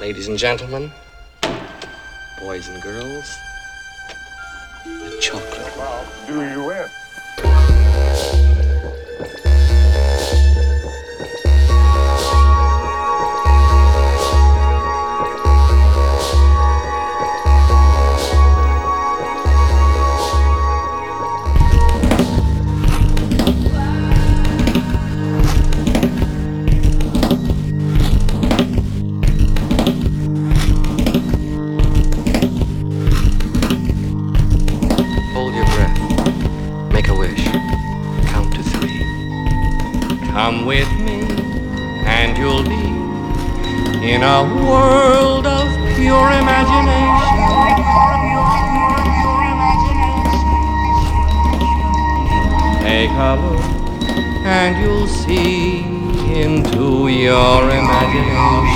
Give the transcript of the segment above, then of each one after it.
Ladies and gentlemen, boys and girls, the chocolate. Well, Do you win? Come with me, and you'll be in a world of pure imagination. Take a look, and you'll see into your imagination.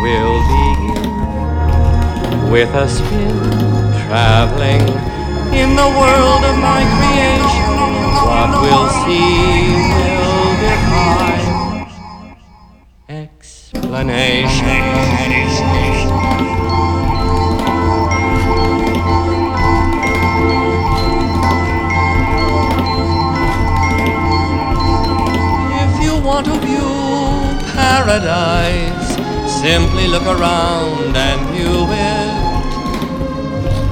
We'll begin with a spin, traveling in the world of my creation. What we'll see will defy explanation. If you want to view paradise, simply look around and you it.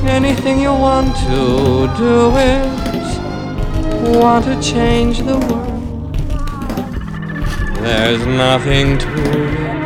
Anything you want to do it. Want to change the world? There's nothing to it.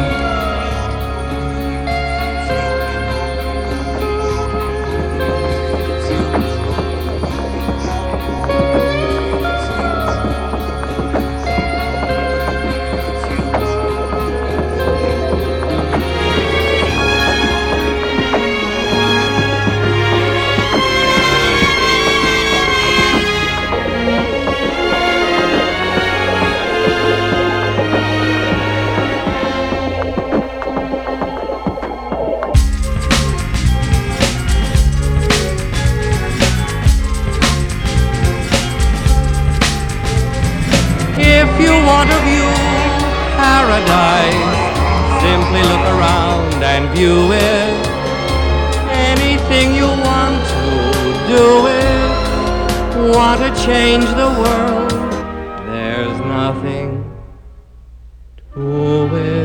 you want to view paradise, simply look around and view it. Anything you want to do it. Want to change the world? There's nothing to it.